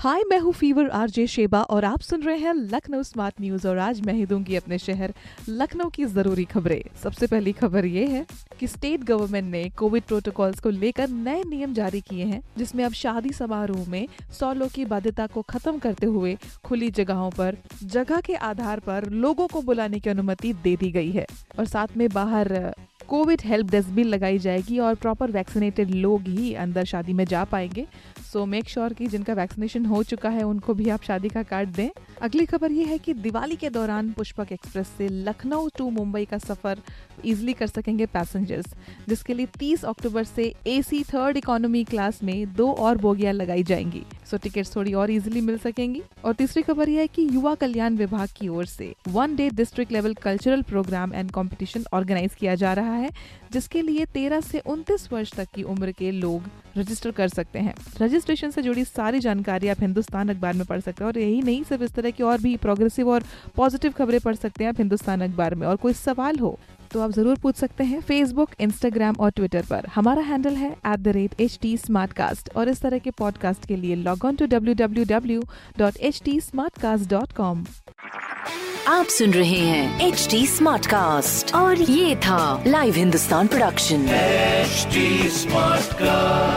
हाय, मैं हूँ fever, RJ Sheba और आप सुन रहे हैं लखनऊ स्मार्ट न्यूज़ और आज मैं ही दूँगी अपने शहर लखनऊ की ज़रूरी खबरें। सबसे पहली खबर ये है कि स्टेट गवर्नमेंट ने कोविड प्रोटोकॉल्स को लेकर नए नियम जारी किए हैं, जिसमें अब शादी समारोह में सौ लोग की बाध्यता को खत्म करते हुए खुली जगहों पर, जगह के आधार पर लोगों को बुलाने की अनुमति दे दी गई है। और साथ में बाहर, कोविड हेल्प डेस्क भी लगाई जाएगी और प्रॉपर वैक्सीनेटेड लोग ही अंदर शादी में जा पाएँगे। सो मेक श्योर कि जिनका वैक्सीनेशन हो चुका है, उनको भी आप शादी का कार्ड दें। अगली खबर ये है कि दिवाली के दौरान पुष्पक एक्सप्रेस से लखनऊ टू मुंबई का सफ़र इजीली कर सकेंगे पैसेंजर्स जिसके लिए 30 अक्टूबर से एसी थर्ड इकोनॉमी क्लास में दो और बोगियाँ लगाई जाएँगी। सो टिकट्स थोड़ी और इजीली मिल सकेंगी। और तीसरी खबर यह है कि युवा कल्याण विभाग की ओर से one day district level cultural program and competition organise किया जा रहा है, जिसके लिए 13 से 29 वर्ष तक की उम्र के लोग रजिस्टर कर सकते हैं। रजिस्ट्रेशन से जुड़ी सारी जानकारी आप हिंदुस्तान अखबार में पढ़ सकते हैं और यही नहीं सिर्फ़ इस तरह की और भी प्रोग्रेसिव और पॉजिटिव खबरें पढ़ सकते हैं आप हिंदुस्तान अखबार में। और कोई सवाल हो तो आप ज़रूर पूछ सकते हैं फेसबुक इंस्टाग्राम और ट्विटर पर। हमारा हैंडल है at the rate H T और इस तरह के पॉडकास्ट के लिए log on to W W W dot H T dot com आप सुन रहे हैं एच टी स्मार्ट कास्ट और ये था live Hindustan production HD Smartcast.